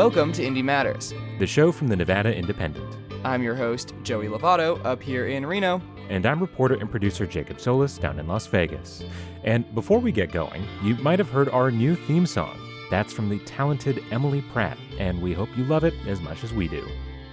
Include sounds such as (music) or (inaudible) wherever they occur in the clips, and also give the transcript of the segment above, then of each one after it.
Welcome to Indie Matters, the show from the Nevada Independent. I'm your host, Joey Lovato, up here in Reno. And I'm reporter and producer Jacob Solis down in Las Vegas. And before we get going, you might have heard our new theme song. That's from the talented Emily Pratt, and we hope you love it as much as we do.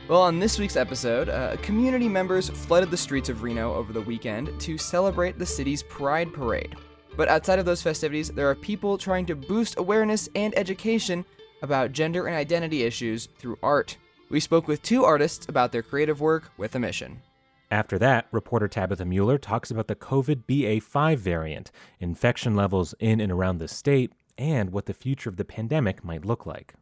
Well, on this week's episode, uh, community members flooded the streets of Reno over the weekend to celebrate the city's Pride Parade. But outside of those festivities, there are people trying to boost awareness and education about gender and identity issues through art. We spoke with two artists about their creative work with a mission. After that, reporter Tabitha Mueller talks about the COVID BA5 variant, infection levels in and around the state, and what the future of the pandemic might look like.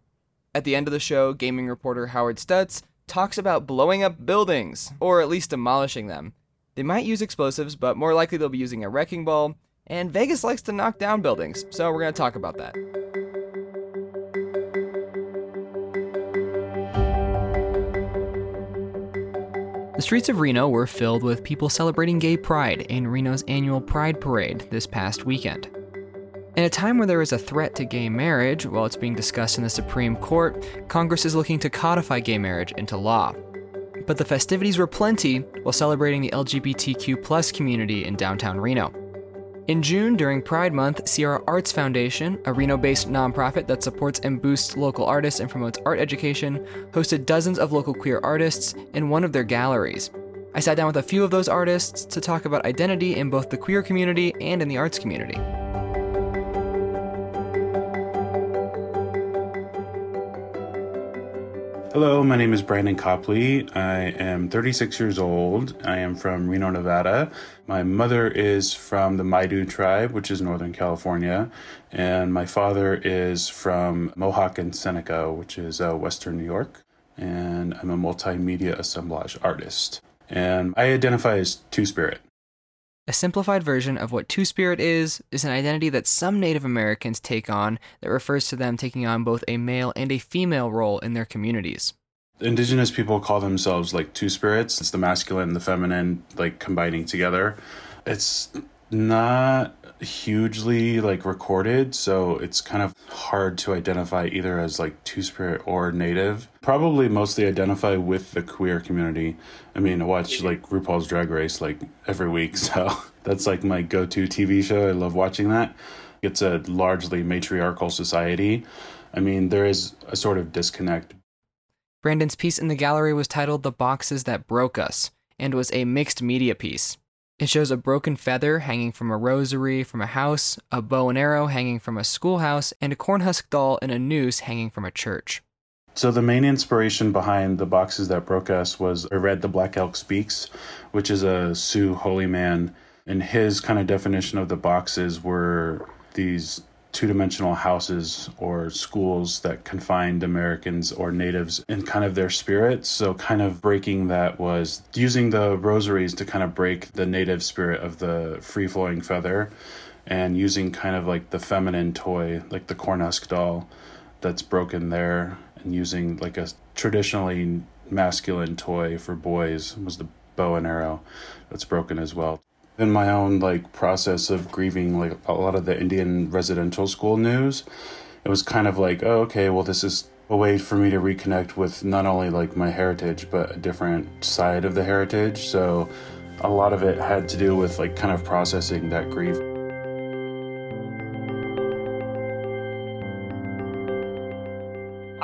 At the end of the show, gaming reporter Howard Stutz talks about blowing up buildings, or at least demolishing them. They might use explosives, but more likely they'll be using a wrecking ball, and Vegas likes to knock down buildings, so we're going to talk about that. The streets of Reno were filled with people celebrating gay pride in Reno's annual Pride Parade this past weekend. In a time where there is a threat to gay marriage, while it's being discussed in the Supreme Court, Congress is looking to codify gay marriage into law. But the festivities were plenty while celebrating the LGBTQ community in downtown Reno. In June, during Pride Month, Sierra Arts Foundation, a Reno based nonprofit that supports and boosts local artists and promotes art education, hosted dozens of local queer artists in one of their galleries. I sat down with a few of those artists to talk about identity in both the queer community and in the arts community. Hello, my name is Brandon Copley. I am 36 years old. I am from Reno, Nevada. My mother is from the Maidu tribe, which is Northern California, and my father is from Mohawk and Seneca, which is uh, Western New York. And I'm a multimedia assemblage artist. And I identify as Two Spirit. A simplified version of what Two Spirit is is an identity that some Native Americans take on that refers to them taking on both a male and a female role in their communities. Indigenous people call themselves like two spirits. It's the masculine and the feminine like combining together. It's not hugely like recorded, so it's kind of hard to identify either as like two spirit or native. Probably mostly identify with the queer community. I mean, I watch like RuPaul's Drag Race like every week, (laughs) so that's like my go-to TV show. I love watching that. It's a largely matriarchal society. I mean, there is a sort of disconnect. Brandon's piece in the gallery was titled The Boxes That Broke Us and was a mixed media piece. It shows a broken feather hanging from a rosary from a house, a bow and arrow hanging from a schoolhouse, and a cornhusk doll in a noose hanging from a church. So the main inspiration behind the boxes that broke us was I read The Black Elk Speaks, which is a Sioux holy man, and his kind of definition of the boxes were these two dimensional houses or schools that confined Americans or natives in kind of their spirits. So, kind of breaking that was using the rosaries to kind of break the native spirit of the free flowing feather and using kind of like the feminine toy, like the cornhusk doll that's broken there, and using like a traditionally masculine toy for boys was the bow and arrow that's broken as well in my own like process of grieving like a lot of the Indian residential school news, it was kind of like, oh, okay, well, this is a way for me to reconnect with not only like my heritage but a different side of the heritage. So a lot of it had to do with like kind of processing that grief.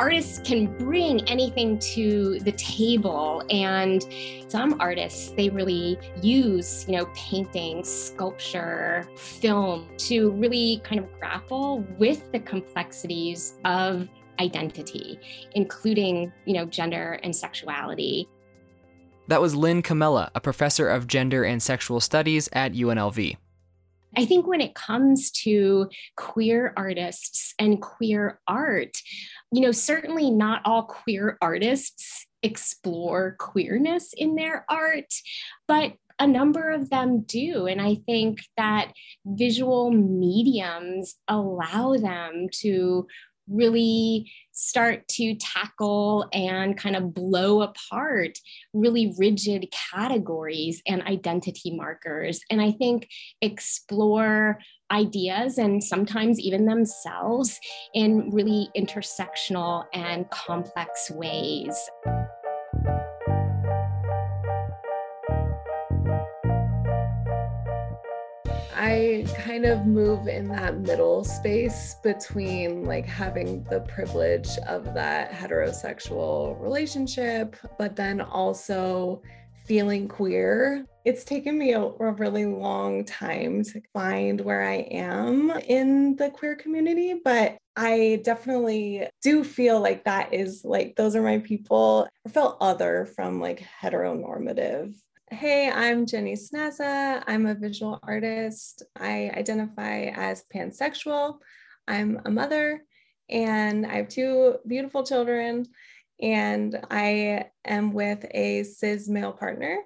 Artists can bring anything to the table. And some artists they really use you know painting sculpture film to really kind of grapple with the complexities of identity including you know gender and sexuality. That was lynn comella a professor of gender and sexual studies at unlv I think when it comes to queer artists and queer art, you know, certainly not all queer artists explore queerness in their art, but a number of them do. And I think that visual mediums allow them to really start to tackle and kind of blow apart really rigid categories and identity markers. And I think explore ideas and sometimes even themselves in really intersectional and complex ways. Kind of move in that middle space between like having the privilege of that heterosexual relationship, but then also feeling queer. It's taken me a, a, really long time to find where I am in the queer community, but I definitely do feel like that is like, those are my people. I felt other from like heteronormative Hey, I'm Jenny Snaza. I'm a visual artist. I identify as pansexual. I'm a mother and I have two beautiful children, and I am with a cis male partner.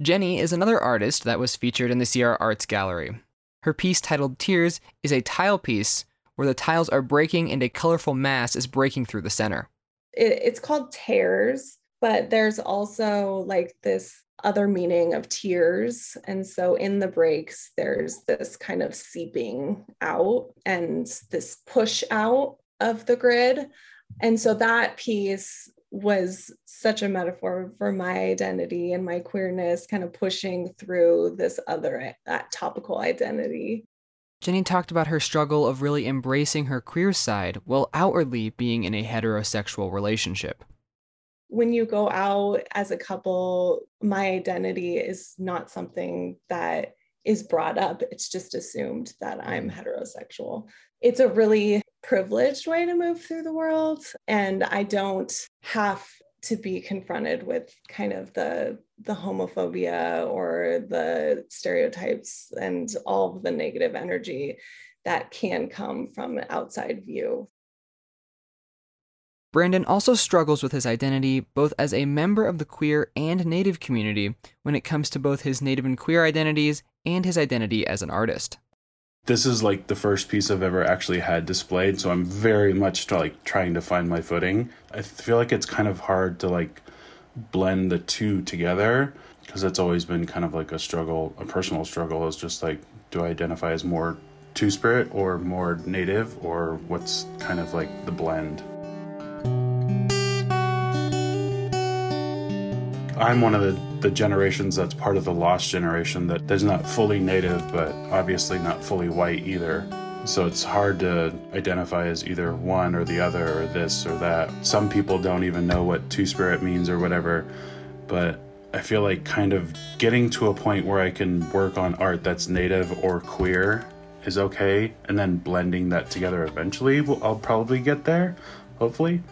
Jenny is another artist that was featured in the Sierra Arts Gallery. Her piece titled Tears is a tile piece where the tiles are breaking and a colorful mass is breaking through the center. It, it's called Tears, but there's also like this other meaning of tears. And so in the breaks, there's this kind of seeping out and this push out of the grid. And so that piece was such a metaphor for my identity and my queerness, kind of pushing through this other that topical identity. Jenny talked about her struggle of really embracing her queer side while outwardly being in a heterosexual relationship when you go out as a couple, my identity is not something that is brought up. It's just assumed that I'm heterosexual. It's a really privileged way to move through the world. And I don't have to be confronted with kind of the the homophobia or the stereotypes and all the negative energy that can come from outside view Brandon also struggles with his identity both as a member of the queer and native community when it comes to both his native and queer identities and his identity as an artist. This is like the first piece I've ever actually had displayed, so I'm very much like trying to find my footing. I feel like it's kind of hard to like blend the two together because that's always been kind of like a struggle, a personal struggle is just like do I identify as more two spirit or more native or what's kind of like the blend? I'm one of the, the generations that's part of the lost generation that is not fully native, but obviously not fully white either. So it's hard to identify as either one or the other or this or that. Some people don't even know what two spirit means or whatever, but I feel like kind of getting to a point where I can work on art that's native or queer is okay, and then blending that together eventually, I'll probably get there, hopefully.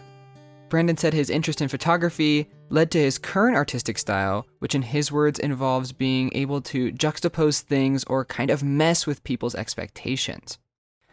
Brandon said his interest in photography led to his current artistic style, which in his words involves being able to juxtapose things or kind of mess with people's expectations.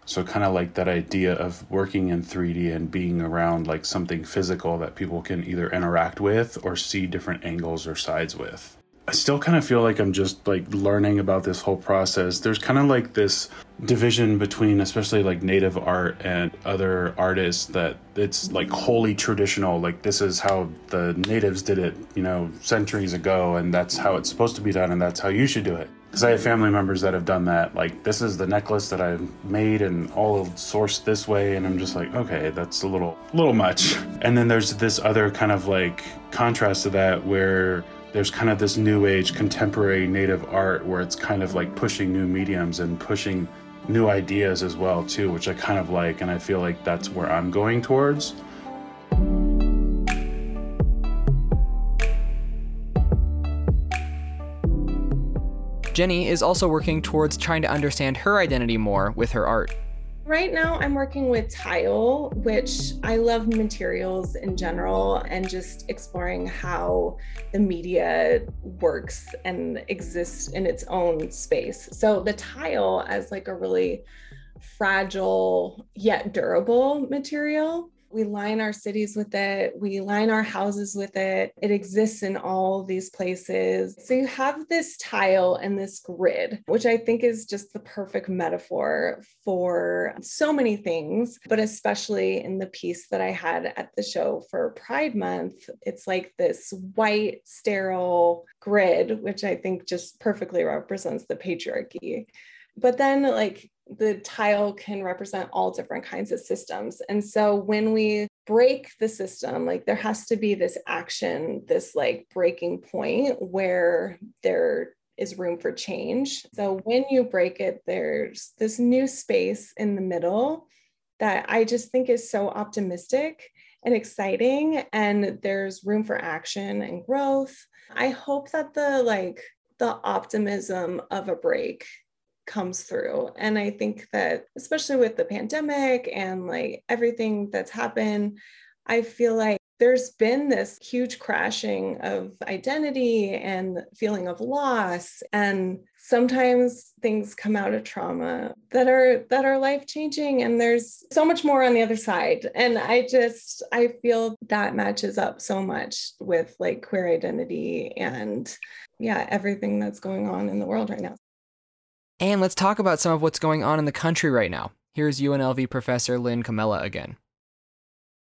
So, kind of like that idea of working in 3D and being around like something physical that people can either interact with or see different angles or sides with. I still kind of feel like I'm just like learning about this whole process. There's kind of like this division between especially like native art and other artists that it's like wholly traditional like this is how the natives did it you know centuries ago and that's how it's supposed to be done and that's how you should do it because i have family members that have done that like this is the necklace that i've made and all sourced this way and i'm just like okay that's a little little much and then there's this other kind of like contrast to that where there's kind of this new age contemporary native art where it's kind of like pushing new mediums and pushing new ideas as well too which i kind of like and i feel like that's where i'm going towards. Jenny is also working towards trying to understand her identity more with her art Right now, I'm working with tile, which I love materials in general and just exploring how the media works and exists in its own space. So, the tile as like a really fragile yet durable material We line our cities with it, we line our houses with it. It exists in all these places. So you have this tile and this grid, which I think is just the perfect metaphor for so many things, but especially in the piece that I had at the show for Pride Month. It's like this white, sterile grid, which I think just perfectly represents the patriarchy. But then, like, the tile can represent all different kinds of systems. And so when we break the system, like there has to be this action, this like breaking point where there is room for change. So when you break it, there's this new space in the middle that I just think is so optimistic and exciting and there's room for action and growth. I hope that the like the optimism of a break comes through. And I think that, especially with the pandemic and like everything that's happened, I feel like there's been this huge crashing of identity and feeling of loss. And sometimes things come out of trauma that are that are life changing and there's so much more on the other side. And i just i feel that matches up so much with like queer identity and yeah everything that's going on in the world right now and let's talk about some of what's going on in the country right now. Here's UNLV professor Lynn Comella again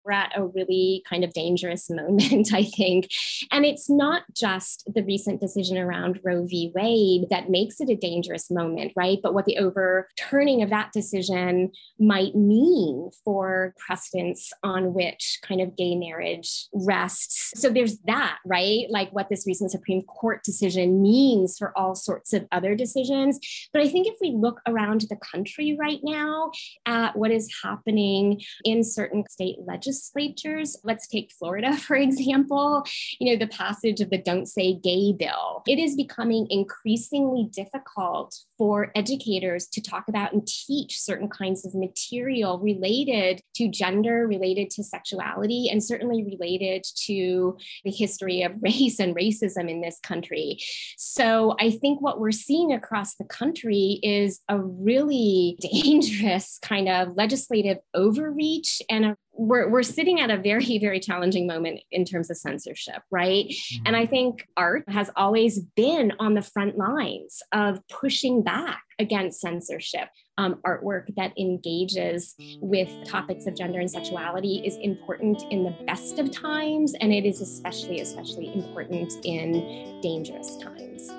we're at a really kind of dangerous moment, (laughs) I think. And it's not just the recent decision around Roe v. Wade that makes it a dangerous moment, right? But what the overturning of that decision might mean for precedents on which kind of gay marriage rests. So there's that, right? Like what this recent Supreme Court decision means for all sorts of other decisions. But I think if we look around the country right now at what is happening in certain state legislatures, legislatures. Let's take Florida, (laughs) for example, you know, the passage of the Don't Say Gay bill. It is becoming increasingly difficult for educators to talk about and teach certain kinds of material related to gender, related to sexuality, and certainly related to the history of (laughs) race and racism in this country. So I think what we're seeing across the country is a really (laughs) dangerous kind of legislative overreach and a we're, we're sitting at a very (laughs) very challenging moment in terms of censorship right mm-hmm. and i think art has always been on the front lines of pushing back against censorship um, artwork that engages with topics of gender and sexuality is important in the best of times and it is especially especially important in dangerous times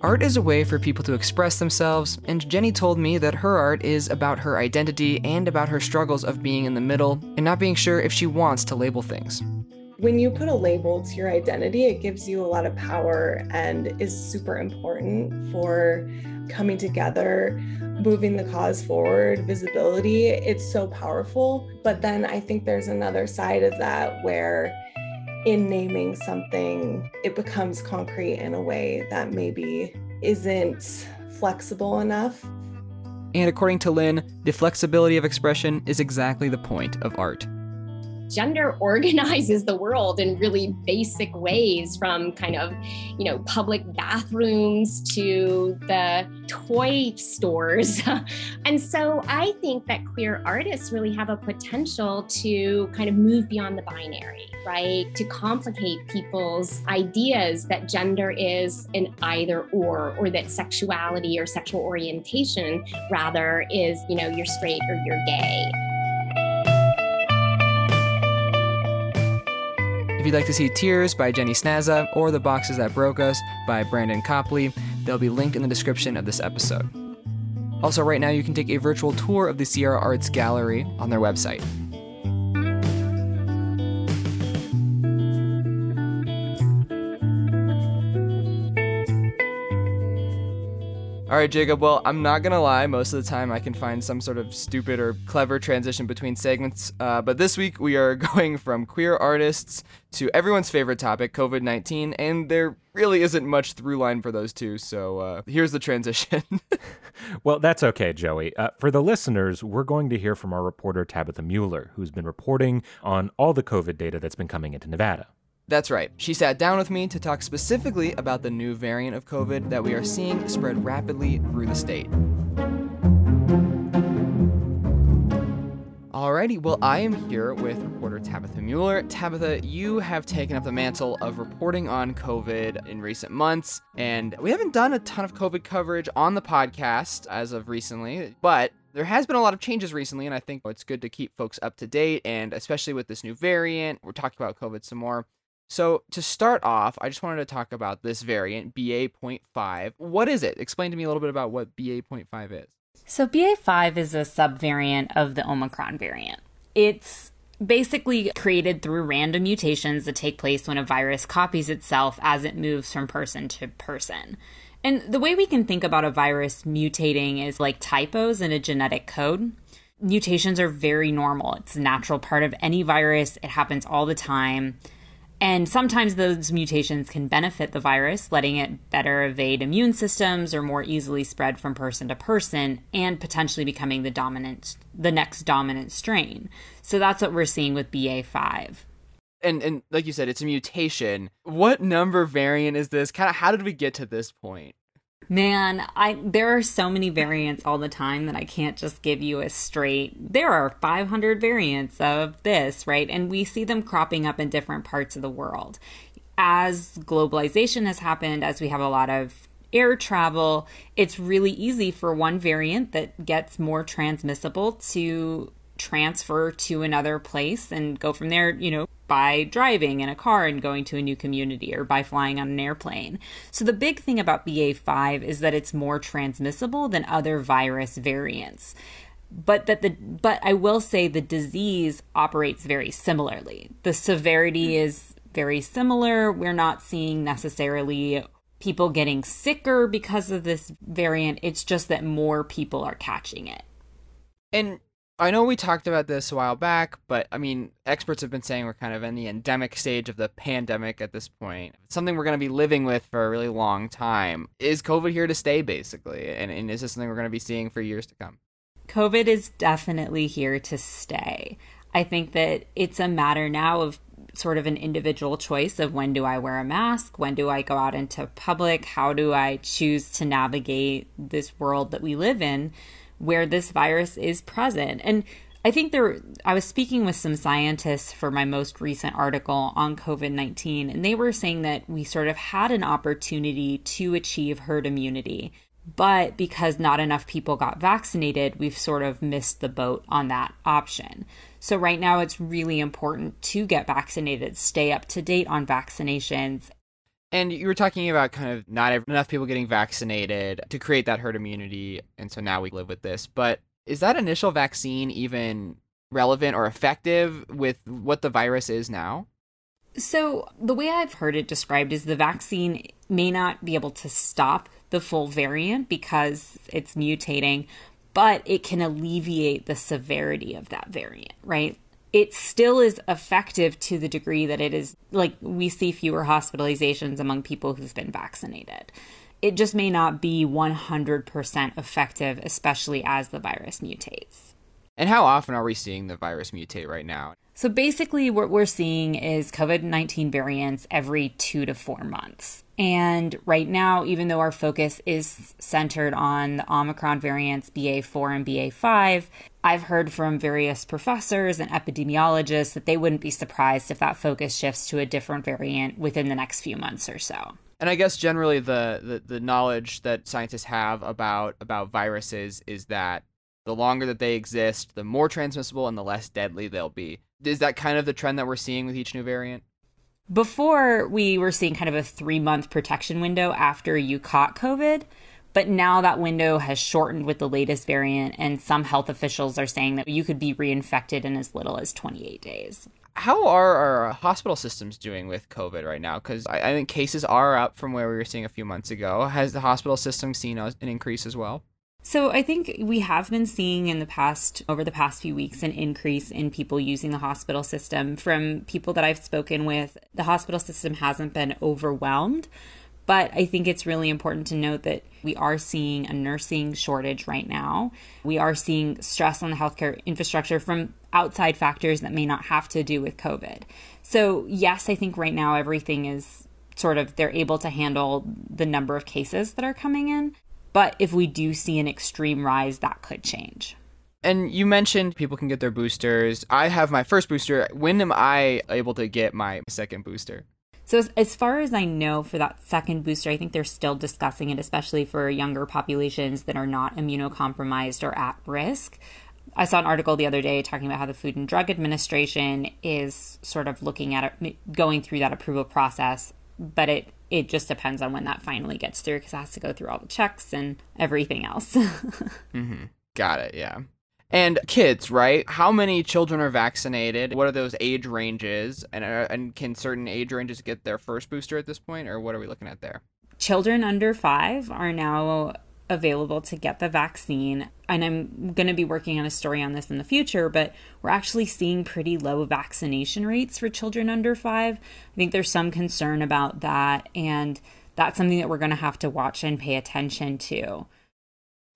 Art is a way for people to express themselves, and Jenny told me that her art is about her identity and about her struggles of being in the middle and not being sure if she wants to label things. When you put a label to your identity, it gives you a lot of power and is super important for coming together, moving the cause forward, visibility. It's so powerful. But then I think there's another side of that where in naming something, it becomes concrete in a way that maybe isn't flexible enough. And according to Lynn, the flexibility of expression is exactly the point of art gender (laughs) organizes the world in really basic ways from kind of you know public bathrooms to the toy stores. (laughs) And so i think that queer artists really have a potential to kind of move beyond the binary right? To complicate people's ideas that gender is an either or or that sexuality or sexual orientation rather is you know you're straight or you're gay If you'd like to see Tears by Jenny Snazza or The Boxes That Broke Us by Brandon Copley, they'll be linked in the description of this episode. Also, right now, you can take a virtual tour of the Sierra Arts Gallery on their website. All right, Jacob. Well, I'm not gonna lie. Most of the time, I can find some sort of stupid or clever transition between segments. Uh, but this week, we are (laughs) going from queer artists to everyone's favorite topic, COVID-19, and there really isn't much through line for those two. So uh, here's the transition. (laughs) well, that's okay, Joey. Uh, for the listeners, we're going to hear from our reporter Tabitha Mueller, who's been reporting on all the COVID data that's been coming into Nevada. That's right. She sat down with me to talk specifically about the new variant of COVID that we are seeing spread rapidly through the state. Alrighty, well, I am here with reporter Tabitha Mueller. Tabitha, you have taken up the mantle of reporting on COVID in recent months, and we haven't done a ton of COVID coverage on the podcast as of recently, but there has been a lot of changes recently, and I think it's good to keep folks up to date, and especially with this new variant, we're talking about COVID some more. So, to start off, I just wanted to talk about this variant, BA.5. What is it? Explain to me a little bit about what BA.5 is. So, BA5 is a subvariant of the Omicron variant. It's basically created through random mutations that take place when a virus copies itself as it moves from person to person. And the way we can think about a virus mutating is like typos in a genetic code. Mutations are very normal. It's a natural part of any virus. It happens all the time. And sometimes those mutations can benefit the virus, letting it better evade immune systems or more easily spread from person to person and potentially becoming the dominant the next dominant strain. So that's what we're seeing with BA5. And and like you said it's a mutation. What number variant is this? Kind of how did we get to this point? Man, I there are so many variants all the time that I can't just give you a straight. There are 500 variants of this, right? And we see them cropping up in different parts of the world. As globalization has happened, as we have a lot of air travel, it's really easy for one variant that gets more transmissible to transfer to another place and go from there, you know, by driving in a car and going to a new community or by flying on an airplane. So the big thing about BA5 is that it's more transmissible than other virus variants. But that the but I will say the disease operates very similarly. The severity is very similar. We're not seeing necessarily people getting sicker because of this variant. It's just that more people are catching it. And I know we talked about this a while back, but I mean, experts have been saying we're kind of in the endemic stage of the pandemic at this point. It's something we're going to be living with for a really long time. Is COVID here to stay, basically? And, and is this something we're going to be seeing for years to come? COVID is definitely here to stay. I think that it's a matter now of sort of an individual choice of when do I wear a mask? When do I go out into public? How do I choose to navigate this world that we live in? Where this virus is present. And I think there, I was speaking with some scientists for my most recent article on COVID 19, and they were saying that we sort of had an opportunity to achieve herd immunity. But because not enough people got vaccinated, we've sort of missed the boat on that option. So, right now, it's really important to get vaccinated, stay up to date on vaccinations, and you were talking about kind of not enough people getting vaccinated to create that herd immunity. And so now we live with this. But is that initial vaccine even relevant or effective with what the virus is now? So, the way I've heard it described is the vaccine may not be able to stop the full variant because it's mutating, but it can alleviate the severity of that variant, right? It still is effective to the degree that it is like we see fewer hospitalizations among people who've been vaccinated. It just may not be 100% effective, especially as the virus mutates. And how often are we seeing the virus mutate right now? So basically, what we're seeing is COVID 19 variants every two to four months. And right now, even though our focus is centered on the Omicron variants, BA4 and BA5, I've heard from various professors and epidemiologists that they wouldn't be surprised if that focus shifts to a different variant within the next few months or so. And I guess generally the, the, the knowledge that scientists have about about viruses is that the longer that they exist, the more transmissible and the less deadly they'll be. Is that kind of the trend that we're seeing with each new variant? Before we were seeing kind of a three month protection window after you caught COVID. But now that window has shortened with the latest variant, and some health officials are saying that you could be reinfected in as little as 28 days. How are our uh, hospital systems doing with COVID right now? Because I, I, think cases are up from where we were seeing a few months ago. Has the hospital system seen an increase as well? So I think we have been seeing in the past over the past few weeks an increase in people using the hospital system from people that I've spoken with. The hospital system hasn't been overwhelmed, but I think it's really important to note that we are seeing a nursing shortage right now. We are seeing stress on the healthcare infrastructure from outside factors that may not have to do with COVID. So, yes, I think right now everything is sort of they're able to handle the number of cases that are coming in. But if we do see an extreme rise, that could change. And you mentioned people can get their boosters. I have my first booster. When am I able to get my second booster? So, as, as, far as I know, for that second booster, I think they're still discussing it, especially for younger populations that are not immunocompromised or at risk. I saw an article the other day talking about how the Food and Drug Administration is sort of looking at it, going through that approval process, but it it just depends on when that finally gets through because it has to go through all the checks and everything else. (laughs) mm-hmm. Got it. Yeah. And kids, right? How many children are vaccinated? What are those age ranges? And uh, and can certain age ranges get their first booster at this point, or what are we looking at there? Children under five are now available to get the vaccine. And I'm going to be working on a story on this in the future, but we're actually seeing pretty low vaccination rates for children under five. I think there's some concern about that. And that's something that we're going to have to watch and pay attention to.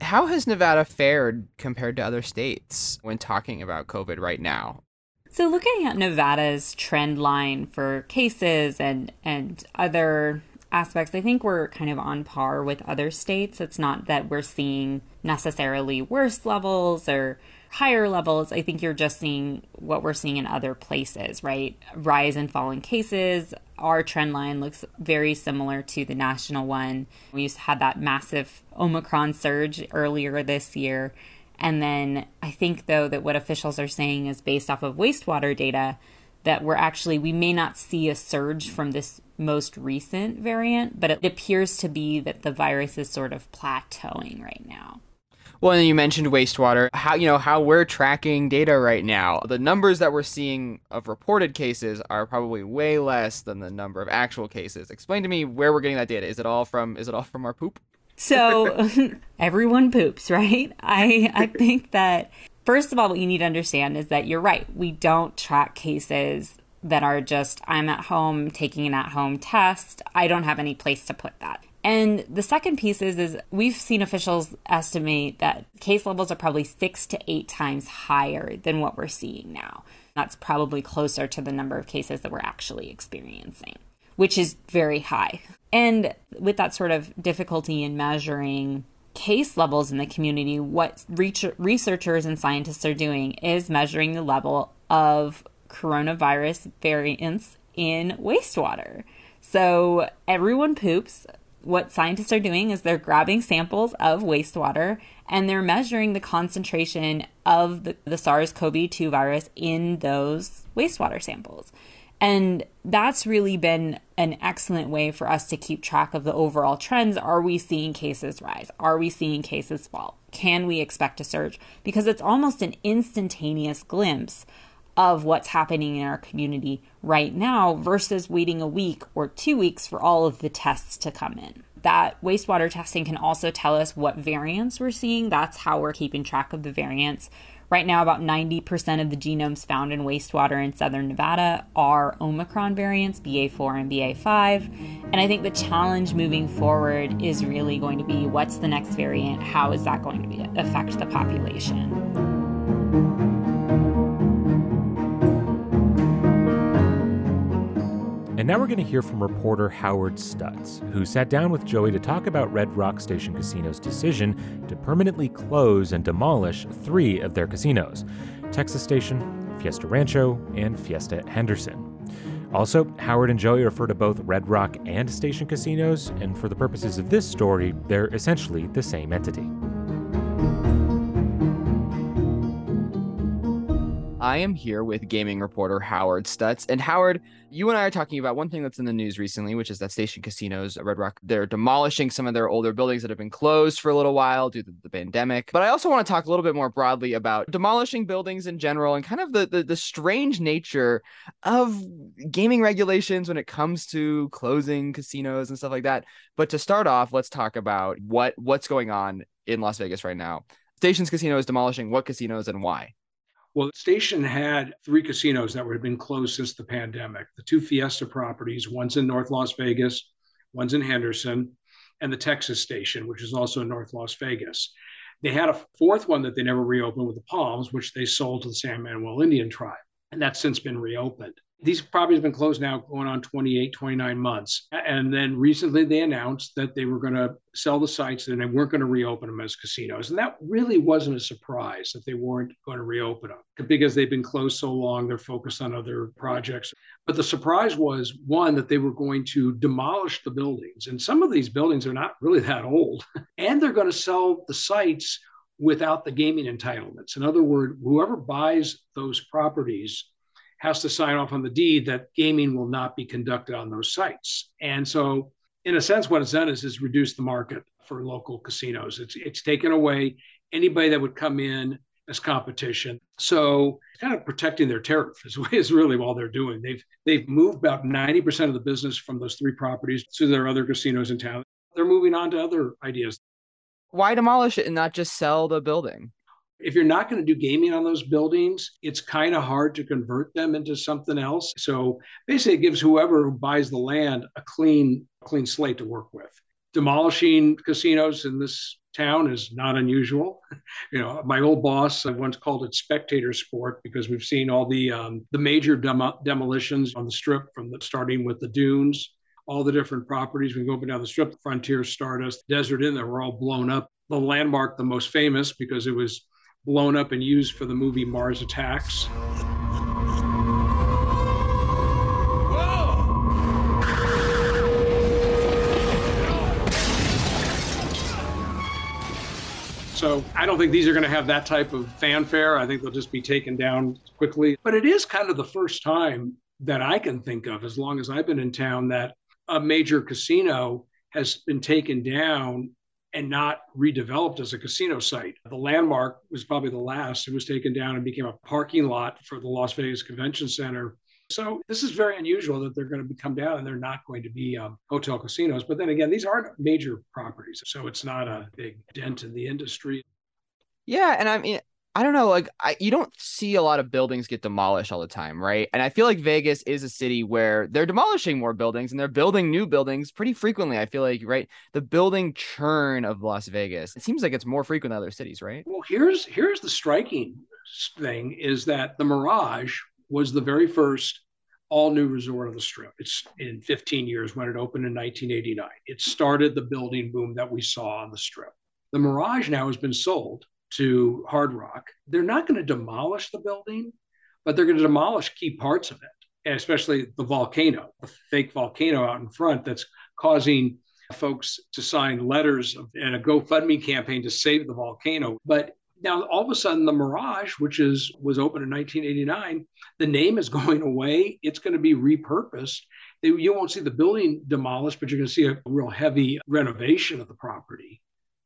How has Nevada fared compared to other states when talking about COVID right now? So looking at Nevada's trend line for cases and and other aspects, I think we're kind of on par with other states. It's not that we're seeing necessarily worse levels or higher levels. I think you're just seeing what we're seeing in other places, right? Rise and fall in cases. Our trend line looks very similar to the national one. We had that massive Omicron surge earlier this year. And then I think, though, that what officials are saying is based off of wastewater data that we're actually, we may not see a surge from this most recent variant, but it appears to be that the virus is sort of plateauing right now. Well, and you mentioned wastewater. How you know how we're tracking data right now? The numbers that we're seeing of reported cases are probably way less than the number of actual cases. Explain to me where we're getting that data. Is it all from is it all from our poop? So (laughs) (laughs) everyone poops, right? I I think that first of all what you need to understand is that you're right. We don't track cases that are just, I'm at home taking an at home test. I don't have any place to put that. And the second piece is, is we've seen officials estimate that case levels are probably six to eight times higher than what we're seeing now. That's probably closer to the number of cases that we're actually experiencing, which is very high. And with that sort of difficulty in measuring case levels in the community, what researchers and scientists are doing is measuring the level of coronavirus variants in wastewater. So everyone poops. What scientists are doing is they're grabbing samples of wastewater and they're measuring the concentration of the, the SARS CoV 2 virus in those wastewater samples. And that's really been an excellent way for us to keep track of the overall trends. Are we seeing cases rise? Are we seeing cases fall? Can we expect a surge? Because it's almost an instantaneous glimpse of what's happening in our community right now versus waiting a week or two weeks for all of the tests to come in. That wastewater testing can also tell us what variants we're seeing. That's how we're keeping track of the variants. Right now, about 90% of the genomes found in wastewater in southern Nevada are Omicron variants, BA4 and BA5. And I think the challenge moving forward is really going to be what's the next variant? How is that going to be, affect the population? And now we're going to hear from reporter Howard Stutz, who sat down with Joey to talk about Red Rock Station Casino's decision to permanently close and demolish three of their casinos Texas Station, Fiesta Rancho, and Fiesta Henderson. Also, Howard and Joey refer to both Red Rock and Station casinos, and for the purposes of this story, they're essentially the same entity. I am here with gaming reporter Howard Stutz. And Howard, you and I are talking about one thing that's in the news recently, which is that Station Casinos, Red Rock, they're demolishing some of their older buildings that have been closed for a little while due to the pandemic. But I also want to talk a little bit more broadly about demolishing buildings in general and kind of the, the, the strange nature of gaming regulations when it comes to closing casinos and stuff like that. But to start off, let's talk about what what's going on in Las Vegas right now. Stations Casino is demolishing what casinos and why? Well, the Station had three casinos that had been closed since the pandemic the two Fiesta properties, one's in North Las Vegas, one's in Henderson, and the Texas Station, which is also in North Las Vegas. They had a fourth one that they never reopened with the Palms, which they sold to the San Manuel Indian tribe. And that's since been reopened. These properties have been closed now going on 28, 29 months. And then recently they announced that they were going to sell the sites and they weren't going to reopen them as casinos. And that really wasn't a surprise that they weren't going to reopen them because they've been closed so long, they're focused on other projects. But the surprise was one, that they were going to demolish the buildings. And some of these buildings are not really that old. (laughs) And they're going to sell the sites without the gaming entitlements. In other words, whoever buys those properties has to sign off on the deed that gaming will not be conducted on those sites. And so, in a sense, what it's done is, is reduce the market for local casinos. It's, it's taken away anybody that would come in as competition. So kind of protecting their tariff is, (laughs) is really all they're doing. They've they've moved about 90% of the business from those three properties to their other casinos in town. They're moving on to other ideas. Why demolish it and not just sell the building? If you're not going to do gaming on those buildings, it's kind of hard to convert them into something else. So basically, it gives whoever buys the land a clean, clean slate to work with. Demolishing casinos in this town is not unusual. (laughs) You know, my old boss I once called it spectator sport because we've seen all the um, the major demo- demolitions on the strip from the, starting with the dunes, all the different properties. We go up and down the strip, the Frontier, Stardust, Desert Inn, they were all blown up. The landmark, the most famous because it was blown up and used for the movie Mars Attacks. So I don't think these are going to have that type of fanfare. I think they'll just be taken down quickly. But it is kind of the first time that I can think of, as long as I've been in town, that a major casino has been taken down and not redeveloped as a casino site. The landmark was probably the last. It was taken down and became a parking lot for the Las Vegas Convention Center. So this is very unusual that they're going to come down and they're not going to be um, hotel casinos. But then again, these aren't major properties, so it's not a big dent in the industry. Yeah, and I mean, I don't know, like I, you don't see a lot of buildings get demolished all the time, right? And I feel like Vegas is a city where they're demolishing more buildings and they're building new buildings pretty frequently. I feel like, right? The building churn of Las Vegas, it seems like it's more frequent than other cities, right? Well, here's here's the striking thing is that the Mirage was the very first all new resort of the strip. It's in 15 years when it opened in 1989. It started the building boom that we saw on the strip. The Mirage now has been sold to Hard Rock, they're not going to demolish the building, but they're going to demolish key parts of it, and especially the volcano, the fake volcano out in front that's causing folks to sign letters and a GoFundMe campaign to save the volcano. But now all of a sudden the Mirage, which is was open in 1989, the name is (laughs) going away. It's going to be repurposed. You won't see the building demolished, but you're going to see a real heavy renovation of the property.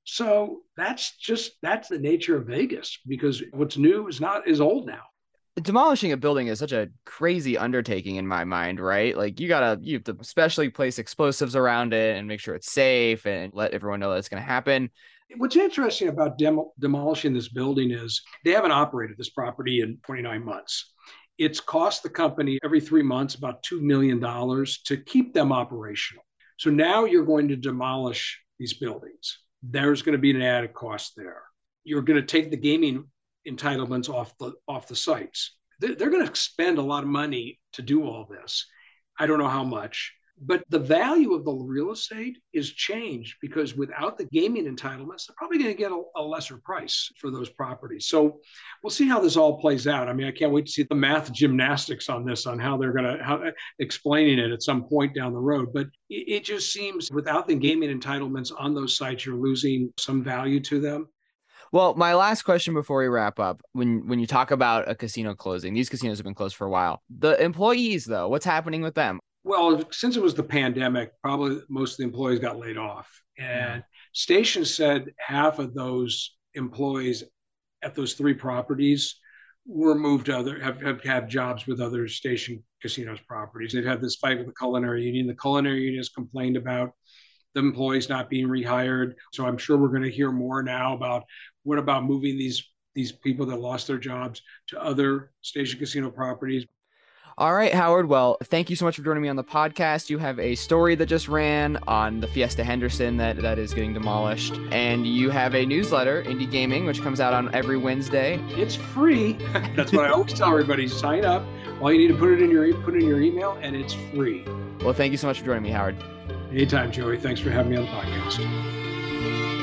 So that's just that's the nature of Vegas because what's new is not is old now. Demolishing a building is such a crazy undertaking in my mind, right? Like you gotta you have to especially place explosives around it and make sure it's safe and let everyone know that it's gonna happen. What's interesting about demo- demolishing this building is they haven't operated this property in 29 months. It's cost the company every three months about $2 million to keep them operational. So now you're going to demolish these buildings there's going to be an added cost there. You're going to take the gaming entitlements off the off the sites. They're, going to spend a lot of money to do all this. I don't know how much, but the value of the real estate is changed because without the gaming entitlements, they're probably going to get a, a, lesser price for those properties. So we'll see how this all plays out. I mean, I can't wait to see the math gymnastics on this, on how they're going to how explaining it at some point down the road. But it, it just seems without the gaming entitlements on those sites, you're losing some value to them. Well, my last question before we wrap up, when when you talk about a casino closing, these casinos have been closed for a while. The employees, though, what's happening with them? Well, since it was the pandemic, probably most of the employees got laid off. Mm-hmm. And Station said half of those employees at those three properties were moved to other have, have had jobs with other station casinos properties. They've had this fight with the culinary union. The culinary union has complained about the employees not being rehired. So I'm sure we're going to hear more now about what about moving these these people that lost their jobs to other station casino properties. All right, Howard. Well, thank you so much for joining me on the podcast. You have a story that just ran on the Fiesta Henderson that, that is getting demolished. And you have a newsletter, Indie Gaming, which comes out on every Wednesday. It's free. (laughs) That's what I always tell everybody. Sign up All you need to put it in your put it in your email, and it's free. Well, thank you so much for joining me, Howard. Anytime, Joey. Thanks for having me on the podcast.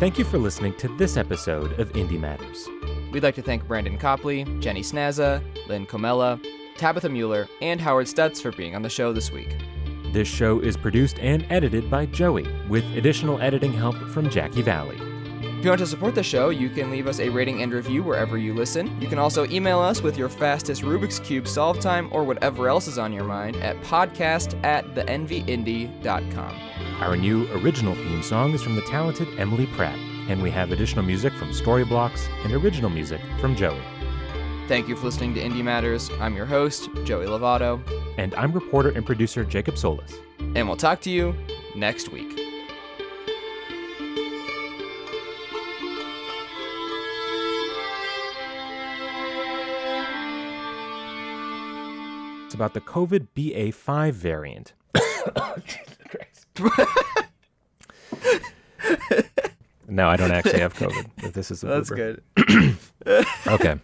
Thank you for listening to this episode of Indie Matters. We'd like to thank Brandon Copley, Jenny Snazza, Lynn Comella, Tabitha Mueller, and Howard Stutz for being on the show this week. This show is produced and edited by Joey, with additional editing help from Jackie Valley. If you want to support the show, you can leave us a rating and review wherever you listen. You can also email us with your fastest Rubik's Cube solve time or whatever else is on your mind at podcast at theenvyindie.com. Our new original theme song is from the talented Emily Pratt, and we have additional music from Storyblocks and original music from Joey. Thank you for listening to Indie Matters. I'm your host, Joey Lovato. And I'm reporter and producer Jacob Solis. And we'll talk to you next week. About the COVID BA5 variant. (laughs) no, I don't actually have COVID. This is a That's blooper. good. (coughs) Okay.